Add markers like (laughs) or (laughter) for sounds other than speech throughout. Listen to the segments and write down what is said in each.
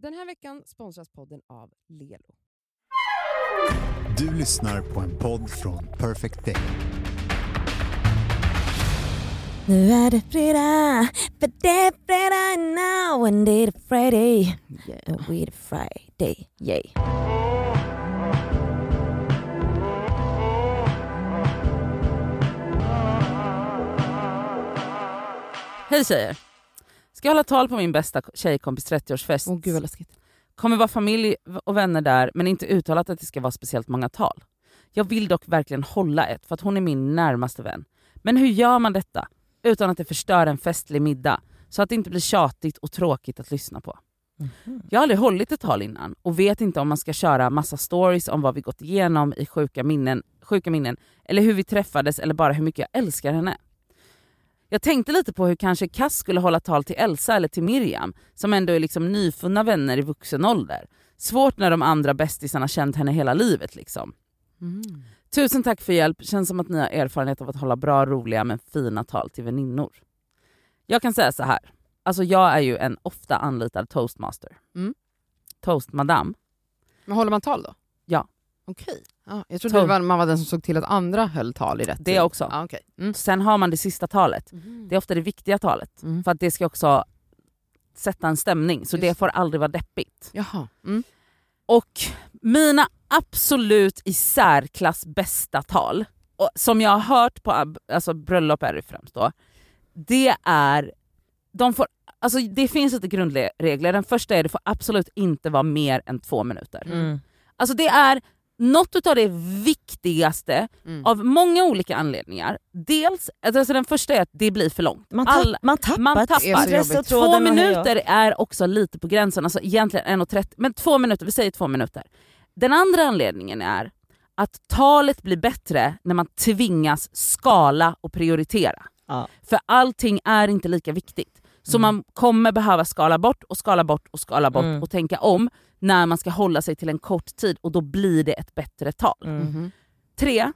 Den här veckan sponsras podden av Lelo. Du lyssnar på en podd från Perfect Day. Nu är det fredag, för det är fredag now and det är Friday. Yeah, we är Friday, yay. Hej tjejer! Ska hålla tal på min bästa tjejkompis 30-årsfest. Åh gud vad läskigt. Kommer vara familj och vänner där men inte uttalat att det ska vara speciellt många tal. Jag vill dock verkligen hålla ett för att hon är min närmaste vän. Men hur gör man detta utan att det förstör en festlig middag så att det inte blir tjatigt och tråkigt att lyssna på? Jag har aldrig hållit ett tal innan och vet inte om man ska köra massa stories om vad vi gått igenom i sjuka minnen, sjuka minnen eller hur vi träffades eller bara hur mycket jag älskar henne. Jag tänkte lite på hur kanske Cass skulle hålla tal till Elsa eller till Miriam, som ändå är liksom nyfunna vänner i vuxen ålder. Svårt när de andra bästisarna känt henne hela livet. liksom. Tusen tack för hjälp, känns som att ni har erfarenhet av att hålla bra, roliga men fina tal till väninnor. Jag kan säga så här. alltså jag är ju en ofta anlitad toastmaster. Mm. Toastmadam. Men håller man tal då? Ja. Okej. Ja, jag trodde var, man var den som såg till att andra höll tal i rätt Det tid. också. Ja, okej. mm. Sen har man det sista talet. Det är ofta det viktiga talet. Mm. För att det ska också sätta en stämning, så Just det får aldrig vara deppigt. Jaha. Mm. Och mina absolut i särklass bästa tal, och som jag har hört på alltså bröllop är det främst då, det är, de får, alltså det finns lite grundregler. Den första är att det får absolut inte vara mer än två minuter. Mm. Alltså det är något av det viktigaste Mm. av många olika anledningar. Dels, alltså den första är att det blir för långt. Man, tapp, Alla- man tappar, man tappar. Två minuter är också lite på gränsen, alltså egentligen 1.30, men två minuter, vi säger två minuter. Den andra anledningen är att talet blir bättre när man tvingas skala och prioritera. Ja. För allting är inte lika viktigt. Så Mm. man kommer behöva skala bort och skala bort och skala bort Mm. och tänka om när man ska hålla sig till en kort tid och då blir det ett bättre tal. Mm. Mhm. Tre,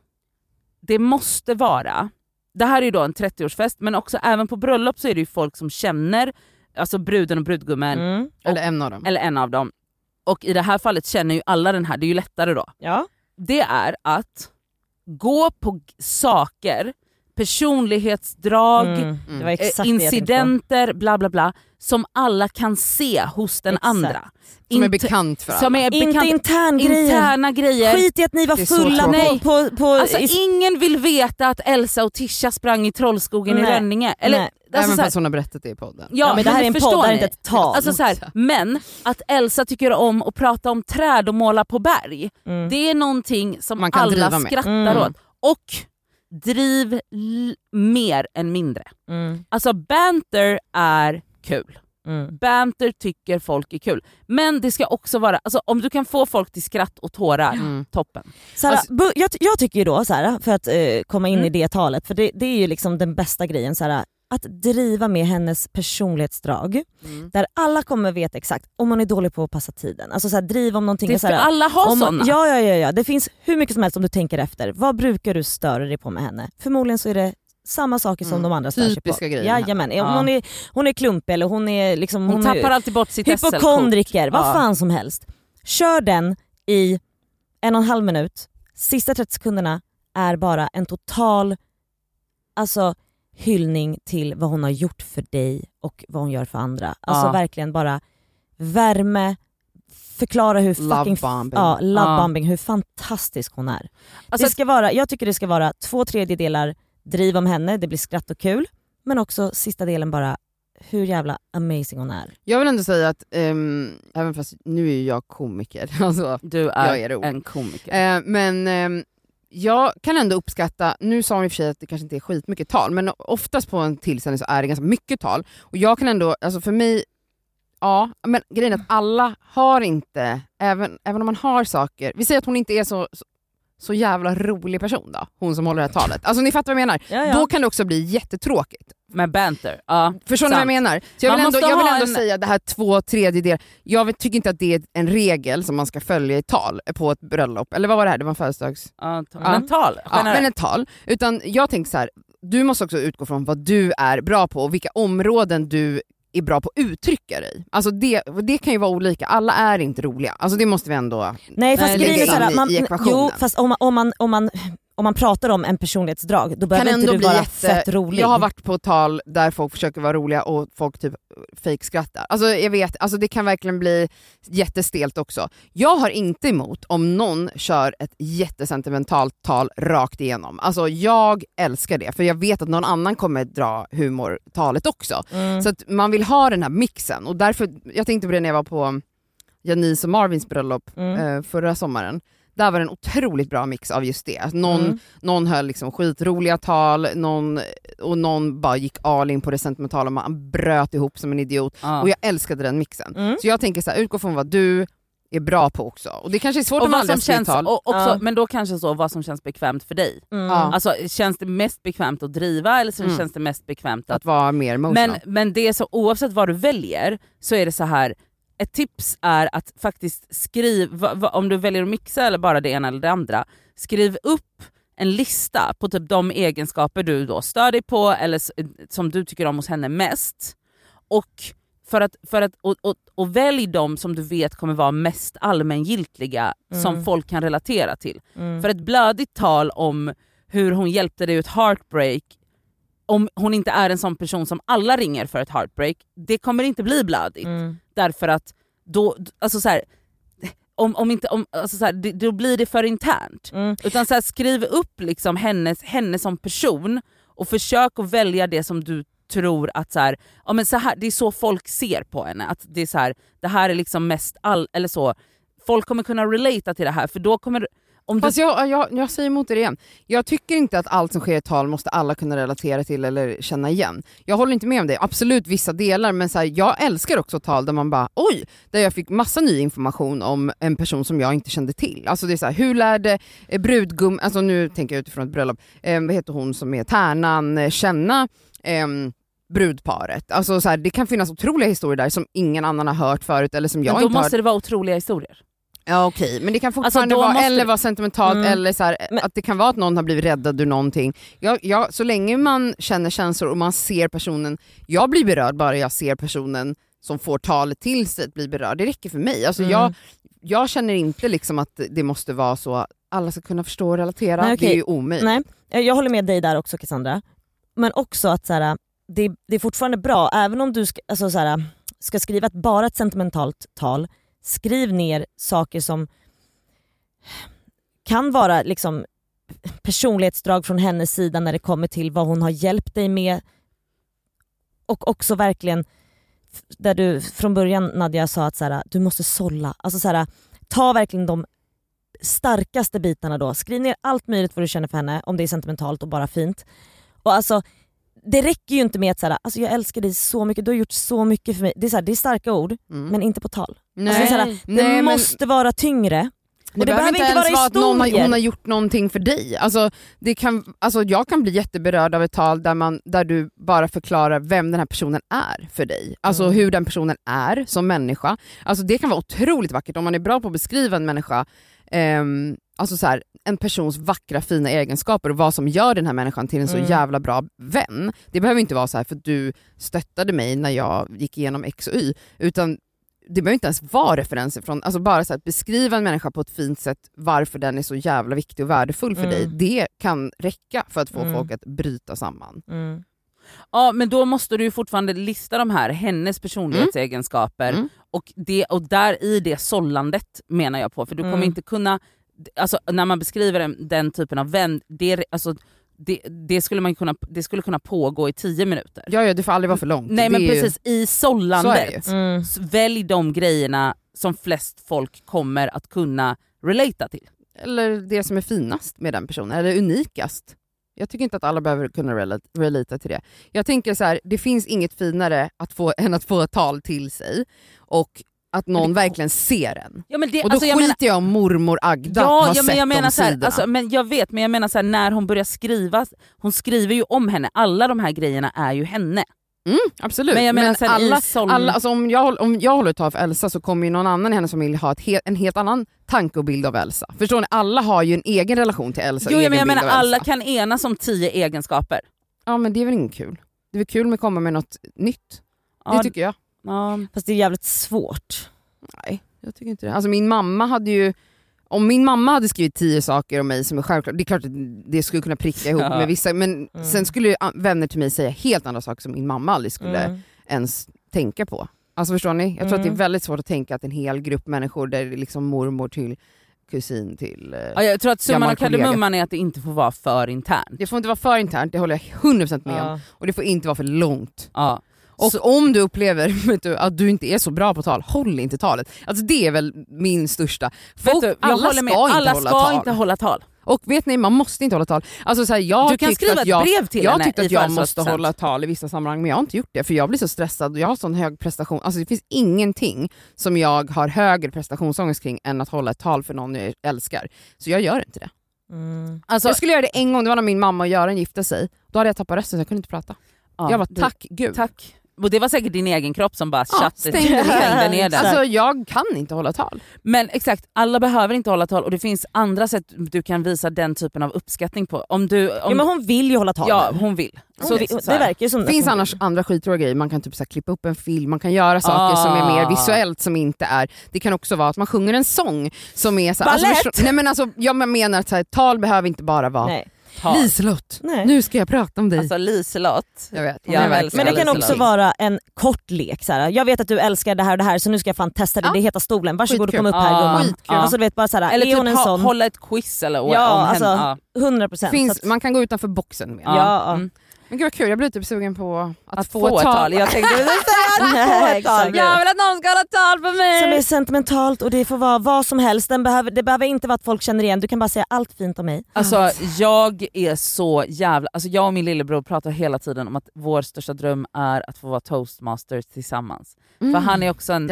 det måste vara, det här är ju då en 30-årsfest men också även på bröllop så är det ju folk som känner alltså bruden och brudgummen, Mm. Eller en av dem. eller en av dem. Och i det här fallet känner ju alla den här, det är ju lättare då. Ja. Det är att gå på saker, personlighetsdrag, Mm. Eh, på. incidenter, bla bla bla, som alla kan se hos den Exakt. andra. Som är Inte- bekant för alla. som är Inte bekant, interngrejer. interna grejer. Skit i att ni var fulla på, på, på Alltså i, ingen vill veta att Elsa och Tisha sprang i Trollskogen i Nej. Rönninge. Eller, Nej. alltså, Även fast hon har berättat det i podden. ja, Ja, men det här är en förstår podd, det är inte ett tal. Alltså, så här, men att Elsa tycker om att prata om träd och måla på berg, mm. det är någonting som Man kan alla skrattar Mm. åt. Och driv mer än mindre. Mm. Alltså banter är kul. Mm. Banter tycker folk är kul. Men det ska också vara, alltså, om du kan få folk till skratt och tårar, Mm. toppen. Såhär, Alltså- jag, jag tycker ju då, såhär, för att eh, komma in Mm. i det talet, för det, det är ju liksom den bästa grejen, såhär, att driva med hennes personlighetsdrag. Mm. Där alla kommer veta exakt om hon är dålig på att passa tiden. Alltså såhär, driv om någonting. Det ska såhär, alla ha såna. ja, ja, ja, ja, det finns hur mycket som helst om du tänker efter. Vad brukar du störa dig på med henne? Förmodligen så är det samma saker som Mm. de andra stör sig på. Typiska grejer. Jajamän, Ja. hon, är, hon är klumpig eller hon är liksom... Hon, är, tappar alltid bort sitt. Hypokondriker, vad Ja. fan som helst. Kör den i en och en halv minut, sista 30 sekunderna är bara en total alltså, hyllning till vad hon har gjort för dig och vad hon gör för andra. Alltså Ja. verkligen bara värme, förklara hur Love fucking bombing. Ja, love Ja. bombing, hur fantastisk hon är. Alltså, det ska vara, jag tycker det ska vara två tredjedelar driv om henne, det blir skratt och kul, men också sista delen bara hur jävla amazing hon är. Jag vill ändå säga att, ehm, även fast nu är jag komiker, (laughs) alltså, du är, Jag är en komiker. eh, men ehm, jag kan ändå uppskatta, nu sa hon i och för sig att det kanske inte är skitmycket tal, men oftast på en tillställning så är det ganska mycket tal. Och jag kan ändå, alltså för mig, ja, men grejen är att alla har inte, även, även om man har saker, vi säger att hon inte är så, så, så jävla rolig person då, hon som håller det här talet. Alltså ni fattar vad jag menar? Ja, ja. Då kan det också bli jättetråkigt. Med banter. Ja, Förstår ni vad jag menar? Så jag Man vill ändå, jag vill ändå en- säga det här två tredjedelar, jag tycker inte att det är en regel som man ska följa i tal på ett bröllop, eller vad var det här? Det var en födelsedags... Ja, Ja. Mental, Ja, generellt. men ett tal. Utan jag tänker så här, du måste också utgå från vad du är bra på och vilka områden du är bra på att uttrycka dig. Alltså det, det kan ju vara olika, alla är inte roliga. Alltså det måste vi ändå... Nej fast Nej, grejen är såhär, man, jo fast om man, om, man, om, man, om man pratar om en personlighetsdrag då behöver kan inte ändå du bli vara jätte, fett rolig. Jag har varit på tal där folk försöker vara roliga och folk typ fejkskrattar. Alltså jag vet, alltså det kan verkligen bli jättestelt också. Jag har inte emot om någon kör ett jättesentimentalt tal rakt igenom. Alltså jag älskar det, för jag vet att någon annan kommer dra humortalet också. Mm. Så att man vill ha den här mixen och därför, jag tänkte på det när jag var på Janice och Marvins bröllop Mm. eh, förra sommaren. Där var det en otroligt bra mix av just det. Att någon, Mm. någon höll liksom skitroliga tal någon, och någon bara gick all in på det sentimentala, man bröt ihop som en idiot. Ja. Och jag älskade den mixen. Mm. Så jag tänker så här, utgå från vad du är bra på också. Och det kanske är svårt och aldrig har känns, tal. och också, Ja. Men då kanske så vad som känns bekvämt för dig. Mm. Ja. Alltså Känns det mest bekvämt att driva eller så Mm. känns det mest bekvämt att... Att vara mer emotional. Men, men det är så, oavsett vad du väljer så är det så här. Ett tips är att faktiskt skriva, om du väljer att mixa eller bara det ena eller det andra, skriv upp en lista på typ de egenskaper du då stör dig på eller som du tycker om hos henne mest. Och, för att, för att, och, och, och välj de som du vet kommer vara mest allmängiltiga som Mm. folk kan relatera till. Mm. För ett blödigt tal om hur hon hjälpte dig ut heartbreak, om hon inte är en sån person som alla ringer för ett heartbreak, det kommer inte bli blödigt. Mm. Därför att då, alltså så här, om, om inte, om, alltså så här, det- då blir det för internt. Mm. Utan så här, skriv upp liksom hennes, henne som person och försök att välja det som du tror att så här, ja, men så här, det är så folk ser på henne. Att det, är så här, det här är liksom mest all, eller så. Folk kommer kunna relata till det här för då kommer om du, Fast jag, jag, jag säger emot det igen. Jag tycker inte att allt som sker i tal måste alla kunna relatera till eller känna igen. Jag håller inte med om det, absolut vissa delar, men så här, jag älskar också tal där man bara oj, där jag fick massa ny information om en person som jag inte kände till. Alltså det är så här, hur lärde eh, brudgum, alltså nu tänker jag utifrån ett bröllop, eh, vad heter hon som är tärnan, eh, känna ehm, brudparet. Alltså så här, det kan finnas otroliga historier där som ingen annan har hört förut eller som jag men då inte har måste det vara otroliga historier. Ja okej, men det kan fortfarande Alltså, vara, måste eller vara sentimentalt Mm. eller så här, Men- att det kan vara att någon har blivit räddad ur någonting. Jag, jag, så länge man känner känslor och man ser personen, jag blir berörd bara jag ser personen som får talet till sig att bli berörd. Det räcker för mig. Alltså Mm. jag, jag känner inte liksom att det måste vara så alla ska kunna förstå och relatera. Nej, okej. Det är ju omöjligt. Nej, jag håller med dig där också Cassandra. Men också att så här, det, det är fortfarande bra, även om du ska, alltså, så här, ska skriva ett, bara ett sentimentalt tal, skriv ner saker som kan vara liksom personlighetsdrag från hennes sida när det kommer till vad hon har hjälpt dig med. Och också verkligen, där du från början Nadja sa att så här, du måste sålla. Alltså så här, ta verkligen de starkaste bitarna då. Skriv ner allt möjligt vad du känner för henne, om det är sentimentalt och bara fint. Och alltså, det räcker ju inte med att säga alltså, jag älskar dig så mycket, du har gjort så mycket för mig. Det är, så här, det är starka ord, Mm. men inte på tal. Nej. Alltså, det här, det Nej, men- måste vara tyngre. Det, det behöver inte inte ens vara att någon har, hon har gjort någonting för dig. Alltså, det kan, alltså, jag kan bli jätteberörd av ett tal där, man, där du bara förklarar vem den här personen är för dig. Alltså Mm. hur den personen är som människa. Alltså, det kan vara otroligt vackert om man är bra på att beskriva en människa, ehm, alltså så här, en persons vackra fina egenskaper och vad som gör den här människan till en så Mm. jävla bra vän. Det behöver inte vara så här för att du stöttade mig när jag gick igenom X och Y, utan det behöver inte ens vara referenser från, alltså bara så att beskriva en människa på ett fint sätt varför den är så jävla viktig och värdefull för Mm. dig. Det kan räcka för att få Mm. folk att bryta samman. Mm. Ja men då måste du fortfarande lista de här, hennes personlighetsegenskaper Mm. och, det, och där i det sållandet menar jag på, för du kommer Mm. inte kunna, alltså när man beskriver den, den typen av vän, det, alltså, det, det, skulle man kunna, det skulle kunna pågå i tio minuter. Ja, ja, det får aldrig vara för långt. Nej Det men är ju- precis, i Så sållandet, ju. Mm. välj de grejerna som flest folk kommer att kunna relata till. Eller det som är finast med den personen, eller unikast. Jag tycker inte att alla behöver kunna relata, relata till det. Jag tänker så här, det finns inget finare att få, (laughs) än att få ett tal till sig och att någon verkligen ser en. Ja, men det, Och då alltså, jag skiter jag om mormor Agda Ja, har ja sett men jag menar de så här, alltså, men jag vet, men jag menar så här, när hon börjar skriva, hon skriver ju om henne, alla de här grejerna är ju henne. Mm, absolut. Men jag menar sen i alla, sån- alla, alltså om, jag, om jag håller ett tal för Elsa så kommer ju någon annan i hennes familj ha he, en helt annan tanke och bild av Elsa. Förstår ni? Alla har ju en egen relation till Elsa Jo men jag menar alla kan enas om tio egenskaper. Ja men det är väl inget kul? Det är väl kul med att komma med något nytt? Ja, Det tycker jag. Ja. Fast det är jävligt svårt. Nej, jag tycker inte det. Alltså min mamma hade ju, om min mamma hade skrivit tio saker om mig som är självklart, det är klart att det skulle kunna pricka ihop Ja. med vissa, men Mm. sen skulle vänner till mig säga helt andra saker som min mamma aldrig skulle Mm. ens tänka på. Alltså förstår ni? Jag tror att det är Mm. väldigt svårt att tänka att en hel grupp människor, där det är liksom mormor till kusin till... Eh, Ja, jag tror att summan av kardemumman är att det inte får vara för internt. det får inte vara för internt, det håller jag 100% med om. Ja. Och det får inte vara för långt. Ja. Och Så- om du upplever (laughs) du, att du inte är så bra på tal, håll inte talet. Alltså det är väl min största... Folk, du, jag alla ska inte alla hålla ska tal. inte hålla tal. Och vet ni, man måste inte hålla tal. Alltså så här, jag Du kan tyckte skriva att ett jag, brev till jag henne tyckte i att jag måste hålla tal i vissa sammanhang men jag har inte gjort det för jag blir så stressad och jag har sån hög prestation. Alltså det finns ingenting som jag har högre prestationsångest kring än att hålla ett tal för någon jag älskar. Så jag gör inte det. Mm. Alltså, jag skulle göra det en gång, det var när min mamma och Göran gifte sig. Då hade jag tappat rösten så jag kunde inte prata. ja, jag det- tack gud. Tack. Och det var säkert din egen kropp som bara Ja, stängde ner. den. Alltså jag kan inte hålla tal. Men exakt, alla behöver inte hålla tal och det finns andra sätt du kan visa den typen av uppskattning på. Om du, om, Ja, men hon vill ju hålla tal ja, hon vill. Hon Så, vill- så det här. verkar som Det att finns hon annars andra skittråkiga grejer, man kan typ så här, klippa upp en film, man kan göra saker som är mer Ah. visuellt som inte är, det kan också vara att man sjunger en sång som är så här, Ballett! alltså, nej men alltså, jag menar att så här, tal behöver inte bara vara Nej. Tal. Liselott, Nej. nu ska jag prata om dig. Alltså Liselott. jag vet, jag är älskar Men det kan Liselott. också vara en kort lek. Så här. Jag vet att du älskar det här och det här så nu ska jag fan testa det. Ja. Det heter stolen. Varsågod och kom upp här Ja. gumman. Skitkul. Alltså, du vet, bara så här, Eller är hon typ en ha, sån? hålla ett quiz eller Ja, om alltså, henne. Ja. 100 procent. Finns, man kan gå utanför boxen med. Ja. Ja. Mm. Men gud vad kul, jag blir typ sugen på att, Att, få, ett tal. Jag tänkte säga att (laughs) få ett tal. Jag vill att någon ska hålla tal för mig! Som är sentimentalt och det får vara vad som helst. Den behöver, det behöver inte vara att folk känner igen. Du kan bara säga allt fint om mig. Alltså jag är så jävla, alltså jag och min lillebror pratar hela tiden om att vår största dröm är att få vara toastmasters tillsammans. Mm. För han är också en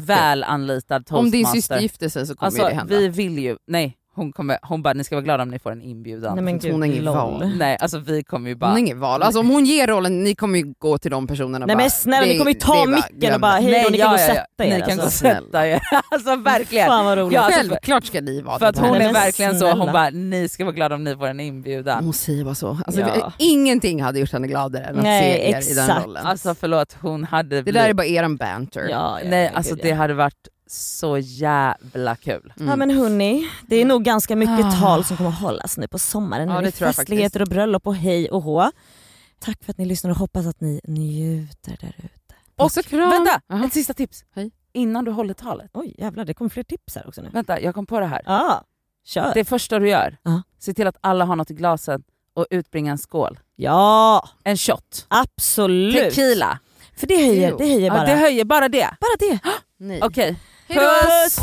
väl anlitad toastmaster. Om din syster gifter sig så kommer Alltså det hända. vi vill ju, nej hon, kommer, hon bara ni ska vara glada om ni får en inbjudan. Nej, men för hon har gud, ingen lol. val. Nej alltså vi kommer ju Hon bara... har inget val. Alltså, om hon ger rollen, ni kommer ju gå till de personerna Nej bara, men snälla ni kommer ju ta micken och bara hej då, ni kan gå och sätta er. Ni kan gå och alltså. sätta er. alltså verkligen. Fan vad roligt. Ja, alltså, Självklart ska ni vara För att hon Nej, är verkligen så, snälla. hon bara ni ska vara glada om ni får en inbjudan. Hon säger bara så. Alltså, Ja. Ingenting hade gjort henne gladare än att Nej, se er i den exakt. rollen. Alltså förlåt, hon hade det där är bara eran banter. Ja, ja, Nej alltså gud, det hade varit så jävla kul. Mm. Ja men hörni, det är nog ganska mycket Ah. tal som kommer hållas nu på sommaren. Ja, Ja, det det tror festligheter och bröllop och hej och hå. Tack för att ni lyssnar och hoppas att ni njuter där ute. Och och kram. vänta, Jaha. ett sista tips. Hej. Innan du håller talet. Oj jävlar det kommer fler tips här också nu. Vänta, jag kom på det här. Ja, kör. Det första du gör, Ja. se till att alla har något i glasen och utbringa en skål. Ja, En shot. absolut. Tequila. För det höjer, Jo. det höjer Ja, bara. det höjer bara det. bara det. (gasps) Okej. Hej då. Puss!